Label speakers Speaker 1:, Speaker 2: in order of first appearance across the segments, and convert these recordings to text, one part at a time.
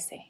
Speaker 1: Tracy.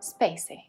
Speaker 1: Spacey.